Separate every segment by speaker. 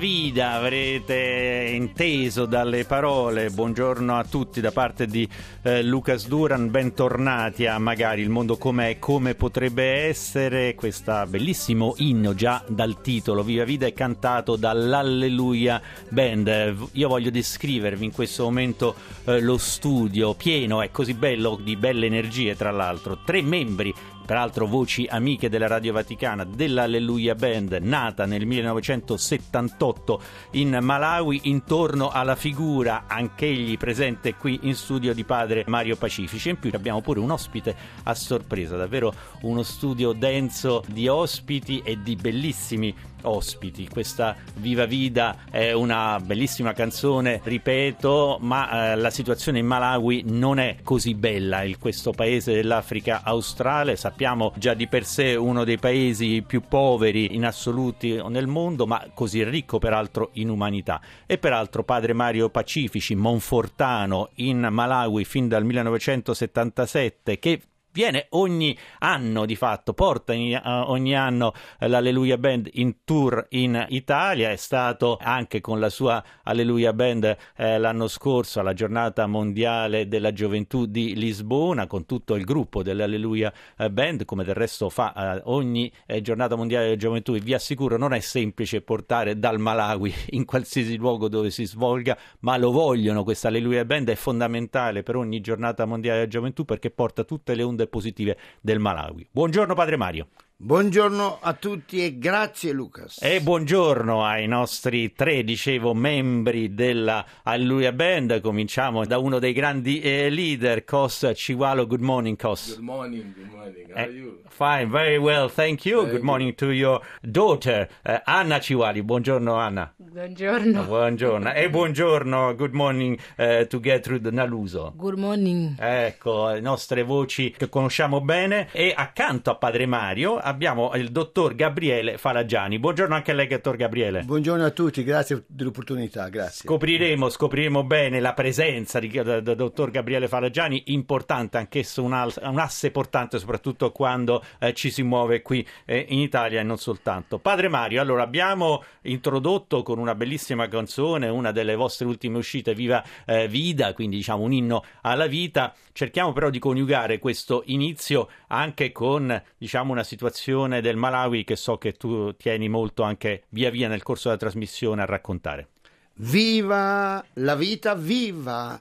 Speaker 1: Vida, avrete inteso dalle parole. Buongiorno a tutti da parte di eh, Lucas Duran, bentornati a Magari il mondo com'è, come potrebbe essere. Questo bellissimo inno già dal titolo, Viva Vida, è cantato dall'Alleluia Band. Io voglio descrivervi in questo momento eh, lo studio pieno, è così bello, di belle energie tra l'altro. Tre membri peraltro voci amiche della Radio Vaticana, dell'Alleluia Band, nata nel 1978 in Malawi, intorno alla figura, anch'egli presente qui in studio di padre Mario Pacifici. In più abbiamo pure un ospite a sorpresa, davvero uno studio denso di ospiti e di bellissimi ospiti. Questa Viva Vida è una bellissima canzone, ripeto, ma eh, la situazione in Malawi non è così bella. In questo paese dell'Africa australe sappiamo già di per sé uno dei paesi più poveri in assoluti nel mondo, ma così ricco peraltro in umanità. E peraltro padre Mario Pacifici, monfortano in Malawi fin dal 1977, che viene ogni anno di fatto, porta in, uh, ogni anno l'Alleluia Band in tour in Italia, è stato anche con la sua Alleluia Band eh, l'anno scorso alla giornata mondiale della gioventù di Lisbona con tutto il gruppo dell'Alleluia eh, Band, come del resto fa eh, ogni eh, giornata mondiale della gioventù e vi assicuro non è semplice portare dal Malawi in qualsiasi luogo dove si svolga, ma lo vogliono, questa Alleluia Band. È fondamentale per ogni giornata mondiale della gioventù perché porta tutte le positive del Malawi. Buongiorno Padre Mario.
Speaker 2: Buongiorno a tutti e grazie Lucas.
Speaker 1: E buongiorno ai nostri tre, dicevo, membri della Alleluia Band. Cominciamo da uno dei grandi eh, leader, Cos Ciwalo. Good morning, Cos.
Speaker 3: Good morning, good morning. How are you?
Speaker 1: Fine, very well, thank you.
Speaker 3: Very
Speaker 1: good morning to your daughter, uh, Anna Ciwali. Buongiorno, Anna.
Speaker 4: Buongiorno.
Speaker 1: Buongiorno. E buongiorno, good morning uh, to Gertrude Naluso.
Speaker 4: Good morning.
Speaker 1: Ecco, le nostre voci che conosciamo bene. E accanto a Padre Mario abbiamo il dottor Gabriele Falaggiani. Buongiorno anche a lei, dottor Gabriele.
Speaker 2: Buongiorno a tutti, grazie dell'opportunità, grazie.
Speaker 1: Scopriremo, scopriremo bene la presenza di, del dottor Gabriele Falaggiani, importante anch'esso, un, al, un asse portante soprattutto quando eh, ci si muove qui eh, in Italia e non soltanto. Padre Mario, allora abbiamo introdotto con una bellissima canzone, una delle vostre ultime uscite, Viva eh, Vida, quindi diciamo un inno alla vita. Cerchiamo però di coniugare questo inizio anche con diciamo una situazione del Malawi che so che tu tieni molto anche via via nel corso della trasmissione a raccontare.
Speaker 2: Viva la vita, viva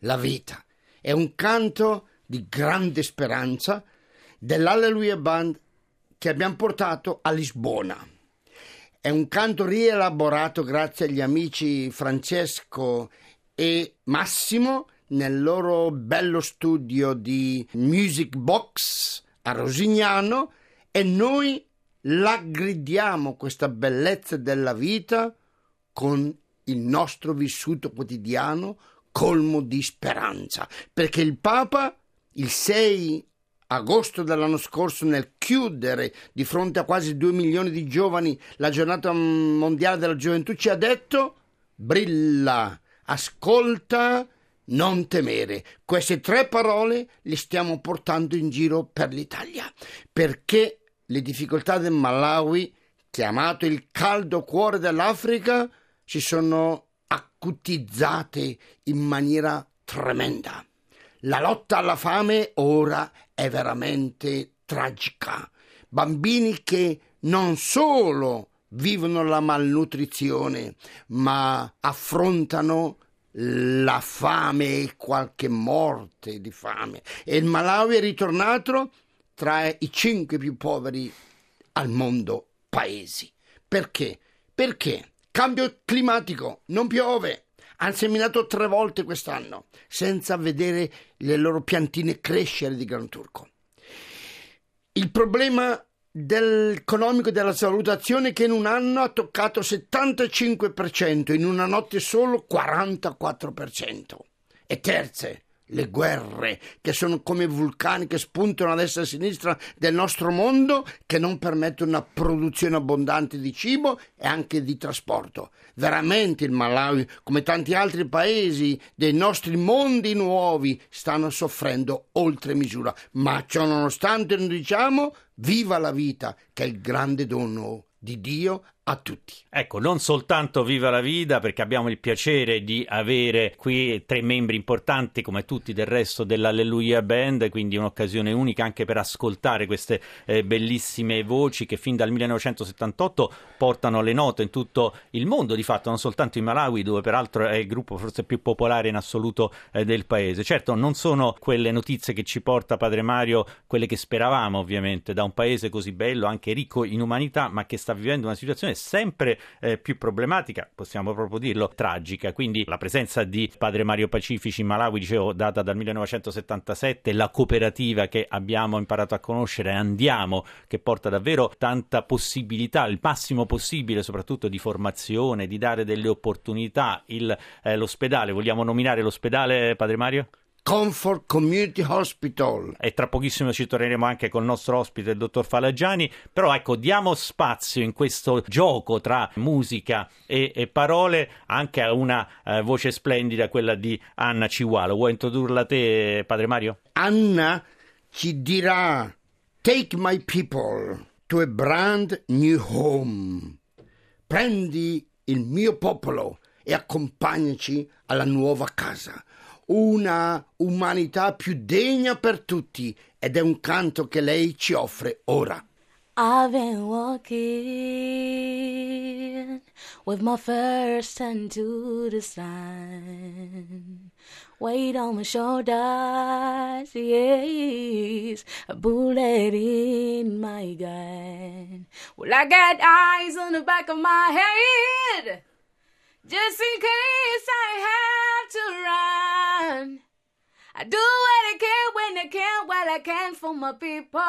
Speaker 2: la vita. È un canto di grande speranza dell'Alleluia Band che abbiamo portato a Lisbona. È un canto rielaborato grazie agli amici Francesco e Massimo nel loro bello studio di Music Box a Rosignano e noi la gridiamo questa bellezza della vita con il nostro vissuto quotidiano colmo di speranza perché il Papa il 6 agosto dell'anno scorso nel chiudere di fronte a quasi due milioni di giovani la giornata mondiale della gioventù ci ha detto brilla, ascolta, non temere. Queste tre parole le stiamo portando in giro per l'Italia perché le difficoltà del Malawi, chiamato il caldo cuore dell'Africa, si sono acutizzate in maniera tremenda. La lotta alla fame ora è veramente tragica. Bambini che non solo vivono la malnutrizione, ma affrontano la fame e qualche morte di fame. E il Malawi è ritornato tra i cinque più poveri al mondo paesi. Perché? Perché cambio climatico, non piove. Hanno seminato tre volte quest'anno senza vedere le loro piantine crescere di Gran Turco. Il problema dell'economico della salutazione che in un anno ha toccato 75%, in una notte solo 44%. E terze, le guerre, che sono come vulcani che spuntano a destra e a sinistra del nostro mondo, che non permettono una produzione abbondante di cibo e anche di trasporto. Veramente il Malawi, come tanti altri paesi dei nostri mondi nuovi, stanno soffrendo oltre misura. Ma ciò nonostante noi diciamo viva la vita, che è il grande dono di Dio a tutti.
Speaker 1: Ecco, non soltanto viva la vita, perché abbiamo il piacere di avere qui tre membri importanti come tutti del resto dell'Alleluia Band, quindi un'occasione unica anche per ascoltare queste eh, bellissime voci che fin dal 1978 portano le note in tutto il mondo, di fatto non soltanto in Malawi, dove peraltro è il gruppo forse più popolare in assoluto eh, del paese. Certo, non sono quelle notizie che ci porta Padre Mario, quelle che speravamo ovviamente, da un paese così bello, anche ricco in umanità, ma che sta vivendo una situazione sempre eh, più problematica, possiamo proprio dirlo, tragica. Quindi la presenza di padre Mario Pacifici in Malawi, dicevo, data dal 1977, la cooperativa che abbiamo imparato a conoscere, andiamo, che porta davvero tanta possibilità, il massimo possibile, soprattutto di formazione, di dare delle opportunità. Il, eh, l'ospedale, vogliamo nominare l'ospedale, padre Mario?
Speaker 2: Comfort Community Hospital.
Speaker 1: E tra pochissimo ci torneremo anche col nostro ospite, il dottor Falaggiani. Però ecco, diamo spazio in questo gioco tra musica e, e parole anche a una uh, voce splendida, quella di Anna Ciualo. Vuoi introdurla te, padre Mario?
Speaker 2: Anna ci dirà: Take my people to a brand new home. Prendi il mio popolo e accompagnaci alla nuova casa una umanità più degna per tutti ed è un canto che lei ci offre ora.
Speaker 5: I've been walking with my first hand to the sun. Weight on my shoulders, yes, a bullet in my gun. Well, I got eyes on the back of my head. Just in case I have to run. I do what I can when I can, while I can for my people.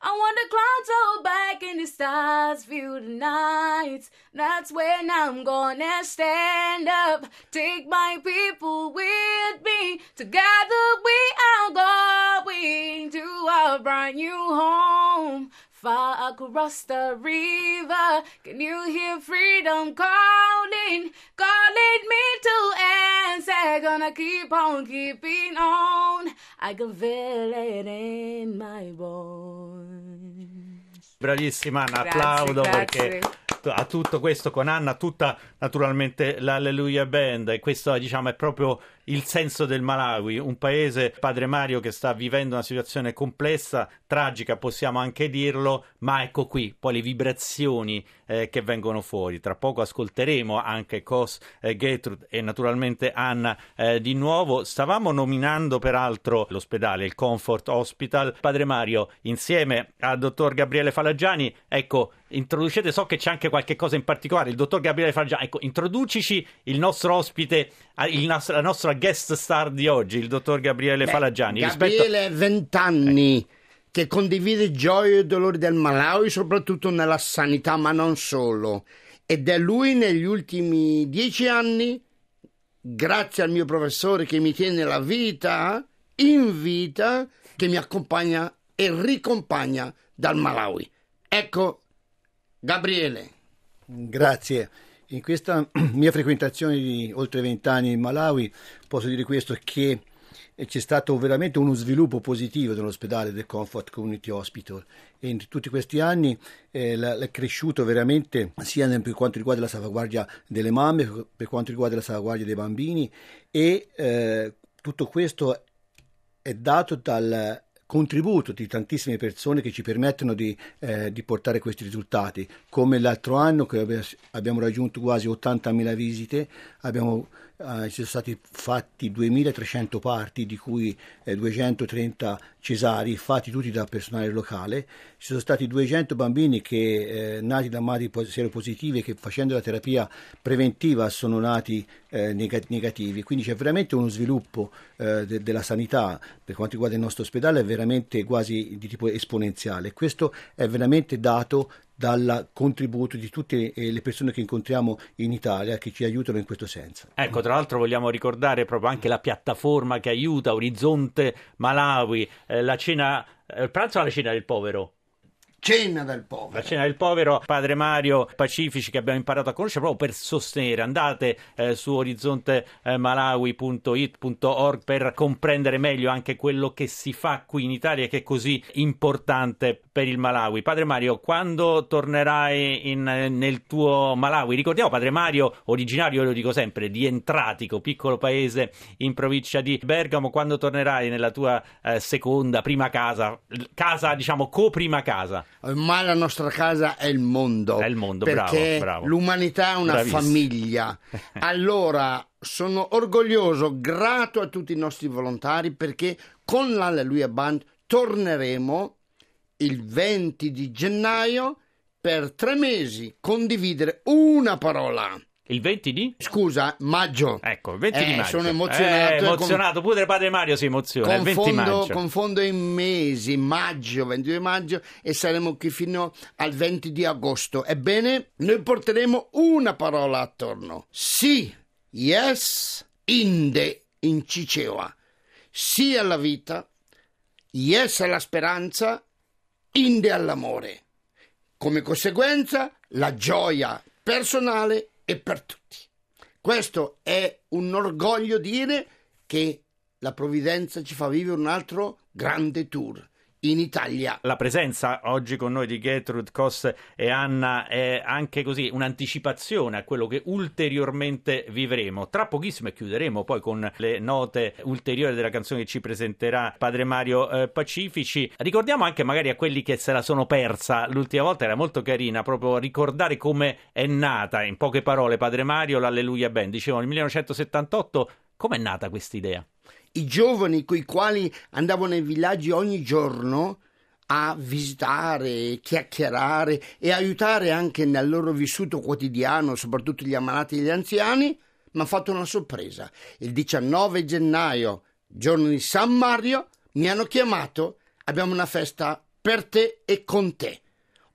Speaker 5: I want the clouds all back and the stars view the night. That's when I'm gonna stand up. Take my people with me. Together we are going to a brand new home. Far across the river, can you hear freedom calling? Calling me to answer. Gonna keep on keeping on. I can feel it in my bones.
Speaker 1: Bravissima applaudo
Speaker 5: grazie.
Speaker 1: perché a tutto questo con Anna, tutta naturalmente l'Alleluia Band e questo diciamo è proprio il senso del Malawi, un paese, Padre Mario, che sta vivendo una situazione complessa, tragica, possiamo anche dirlo, ma ecco qui poi le vibrazioni eh, che vengono fuori. Tra poco ascolteremo anche Cos eh, Gertrude e naturalmente Anna eh, di nuovo. Stavamo nominando peraltro l'ospedale, il Comfort Hospital. Padre Mario, insieme al dottor Gabriele Falaggiani, ecco, introducete, so che c'è anche qualche cosa in particolare, il dottor Gabriele Falaggiani, ecco, introducici il nostro ospite, il nostro, la nostra guest star di oggi, il dottor Gabriele Beh, Falaggiani.
Speaker 2: Gabriele, rispetto... 20 anni, che condivide gioie e dolori del Malawi, soprattutto nella sanità, ma non solo. Ed è lui negli ultimi dieci anni, grazie al mio professore che mi tiene la vita, in vita, che mi accompagna e ricompagna dal Malawi. Ecco, Gabriele.
Speaker 4: Grazie. In questa mia frequentazione di oltre vent'anni in Malawi posso dire questo che c'è stato veramente uno sviluppo positivo dell'ospedale del Comfort Community Hospital e in tutti questi anni eh, è cresciuto veramente sia per quanto riguarda la salvaguardia delle mamme, per quanto riguarda la salvaguardia dei bambini e eh, tutto questo è dato dal contributo di tantissime persone che ci permettono di, eh, di portare questi risultati, come l'altro anno che abbiamo raggiunto quasi 80.000 visite, abbiamo eh, ci sono stati fatti 2300 parti, di cui eh, 230 cesari, fatti tutti da personale locale. Ci sono stati 200 bambini che eh, nati da madri seropositive che facendo la terapia preventiva sono nati eh, negativi. Quindi c'è veramente uno sviluppo eh, de- della sanità per quanto riguarda il nostro ospedale, è veramente quasi di tipo esponenziale. Questo è veramente dato dal contributo di tutte eh, le persone che incontriamo in Italia che ci aiutano in questo senso.
Speaker 1: Ecco, tra l'altro vogliamo ricordare proprio anche la piattaforma che aiuta Orizzonte Malawi, eh, la cena, eh, il pranzo alla cena del povero.
Speaker 2: Cena del povero.
Speaker 1: La cena del povero, Padre Mario Pacifici che abbiamo imparato a conoscere proprio per sostenere. Andate eh, su orizzontemalawi.it.org per comprendere meglio anche quello che si fa qui in Italia che è così importante per il Malawi. Padre Mario, quando tornerai in, nel tuo Malawi? Ricordiamo Padre Mario, originario, lo dico sempre, di Entratico, piccolo paese in provincia di Bergamo. Quando tornerai nella tua eh, seconda, prima casa, casa diciamo co-prima casa?
Speaker 2: Ma la nostra casa è il mondo.
Speaker 1: È il mondo,
Speaker 2: perché
Speaker 1: bravo, bravo.
Speaker 2: l'umanità è una
Speaker 1: Bravissimo.
Speaker 2: famiglia. Allora sono orgoglioso, grato a tutti i nostri volontari perché con l'Alleluia Band torneremo il 20 di gennaio per tre mesi condividere una parola.
Speaker 1: Il 20 di?
Speaker 2: Scusa, maggio.
Speaker 1: Ecco, il 20 di
Speaker 2: Eh,
Speaker 1: maggio.
Speaker 2: sono emozionato.
Speaker 1: Eh, emozionato, pure Padre Mario si emoziona. il 20
Speaker 2: Confondo,
Speaker 1: maggio.
Speaker 2: confondo i mesi, maggio, 22 maggio e saremo qui fino al 20 di agosto. Ebbene, noi porteremo una parola attorno. Sì, yes, inde in Cicewa. Sì alla vita, yes alla speranza, inde all'amore. Come conseguenza, la gioia personale e per tutti. Questo è un orgoglio dire che la provvidenza ci fa vivere un altro grande tour in Italia.
Speaker 1: La presenza oggi con noi di Gertrude Koss e Anna è anche così un'anticipazione a quello che ulteriormente vivremo. Tra pochissimo e chiuderemo poi con le note ulteriori della canzone che ci presenterà Padre Mario eh, Pacifici. Ricordiamo anche magari a quelli che se la sono persa l'ultima volta, era molto carina proprio ricordare come è nata, in poche parole, Padre Mario, l'Alleluia Band. Dicevo nel 1978, come è nata questa idea?
Speaker 2: I giovani coi quali andavo nei villaggi ogni giorno a visitare, chiacchierare e aiutare anche nel loro vissuto quotidiano, soprattutto gli ammalati e gli anziani, mi ha fatto una sorpresa. Il 19 gennaio, giorno di San Mario, mi hanno chiamato, abbiamo una festa per te e con te.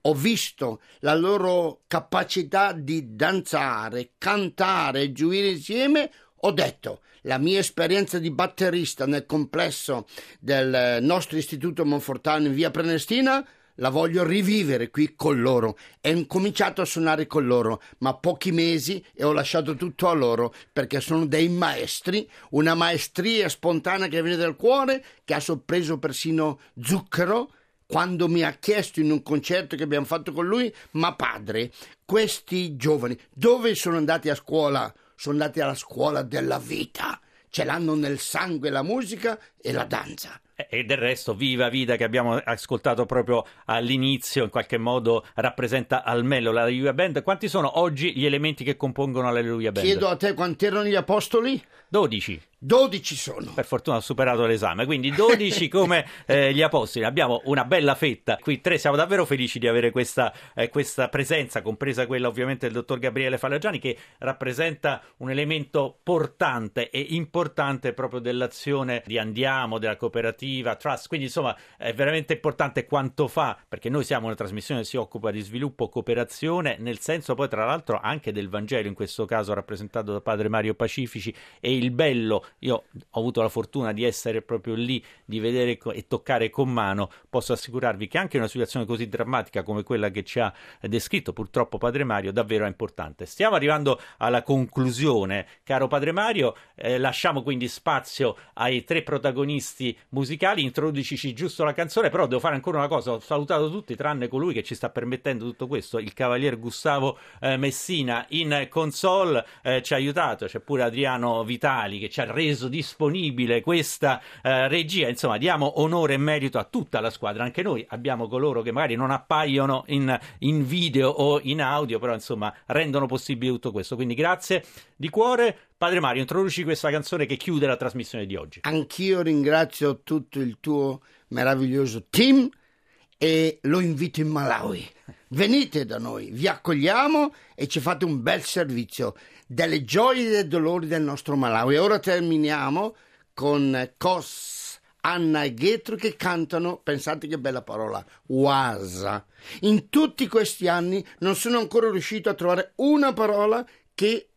Speaker 2: Ho visto la loro capacità di danzare, cantare gioire insieme. Ho detto, la mia esperienza di batterista nel complesso del nostro istituto Monfortano in via Prenestina la voglio rivivere qui con loro. Ho cominciato a suonare con loro, ma pochi mesi e ho lasciato tutto a loro perché sono dei maestri, una maestria spontanea che viene dal cuore, che ha sorpreso persino Zucchero quando mi ha chiesto in un concerto che abbiamo fatto con lui, ma padre, questi giovani dove sono andati a scuola? Sono andati alla scuola della vita, ce l'hanno nel sangue la musica e la danza.
Speaker 1: E del resto, Viva Vita, che abbiamo ascoltato proprio all'inizio, in qualche modo rappresenta al meglio l'Alleluia Band. Quanti sono oggi gli elementi che compongono l'Alleluia Band?
Speaker 2: Chiedo a te quanti erano gli apostoli?
Speaker 1: 12.
Speaker 2: 12 sono.
Speaker 1: Per fortuna ho superato l'esame, quindi 12 come eh, gli apostoli. Abbiamo una bella fetta. Qui tre siamo davvero felici di avere questa, eh, questa presenza, compresa quella ovviamente del dottor Gabriele Falaggiani, che rappresenta un elemento portante e importante proprio dell'azione di Andiamo, della cooperativa Trust. Quindi insomma è veramente importante quanto fa, perché noi siamo una trasmissione che si occupa di sviluppo, cooperazione, nel senso poi tra l'altro anche del Vangelo, in questo caso rappresentato da padre Mario Pacifici, e il bello io ho avuto la fortuna di essere proprio lì, di vedere e toccare con mano, posso assicurarvi che anche una situazione così drammatica come quella che ci ha descritto purtroppo Padre Mario davvero è importante. Stiamo arrivando alla conclusione, caro Padre Mario, eh, lasciamo quindi spazio ai tre protagonisti musicali, introducici giusto la canzone, però devo fare ancora una cosa, ho salutato tutti tranne colui che ci sta permettendo tutto questo, il cavalier Gustavo eh, Messina in console eh, ci ha aiutato, c'è pure Adriano Vitali che ci ha reso disponibile questa eh, regia, insomma diamo onore e merito a tutta la squadra, anche noi abbiamo coloro che magari non appaiono in, in video o in audio, però insomma rendono possibile tutto questo, quindi grazie di cuore. Padre Mario, introduci questa canzone che chiude la trasmissione di oggi.
Speaker 2: Anch'io ringrazio tutto il tuo meraviglioso team e lo invito in Malawi. Venite da noi, vi accogliamo e ci fate un bel servizio delle gioie e dei dolori del nostro Malawi. Ora terminiamo con Cos, Anna e Ghetro che cantano, pensate che bella parola, Wasa. In tutti questi anni non sono ancora riuscito a trovare una parola che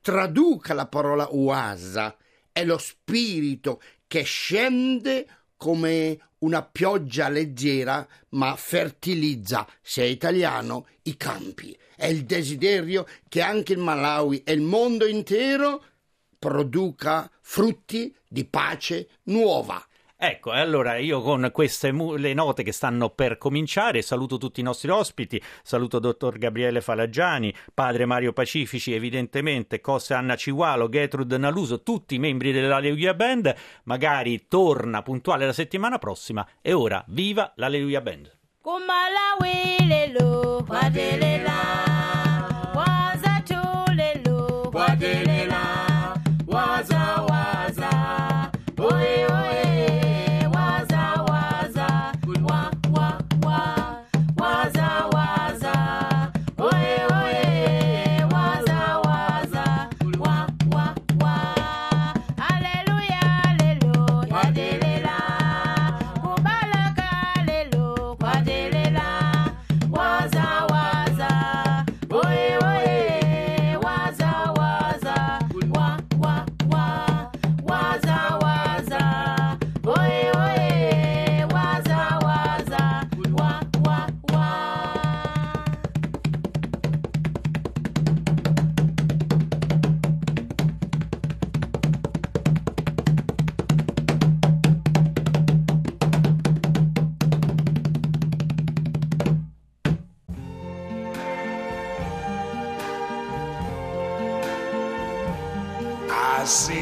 Speaker 2: traduca la parola Wasa. È lo spirito che scende come una pioggia leggera ma fertilizza, se è italiano, i campi. È il desiderio che anche il Malawi e il mondo intero produca frutti di pace nuova.
Speaker 1: Ecco, allora io con queste mu- le note che stanno per cominciare saluto tutti i nostri ospiti, saluto dottor Gabriele Falaggiani, padre Mario Pacifici, evidentemente, Cose Anna Ciualo, Gertrude Naluso, tutti i membri dell'Alleluia Band, magari torna puntuale la settimana prossima. E ora viva l'Alleluia Band.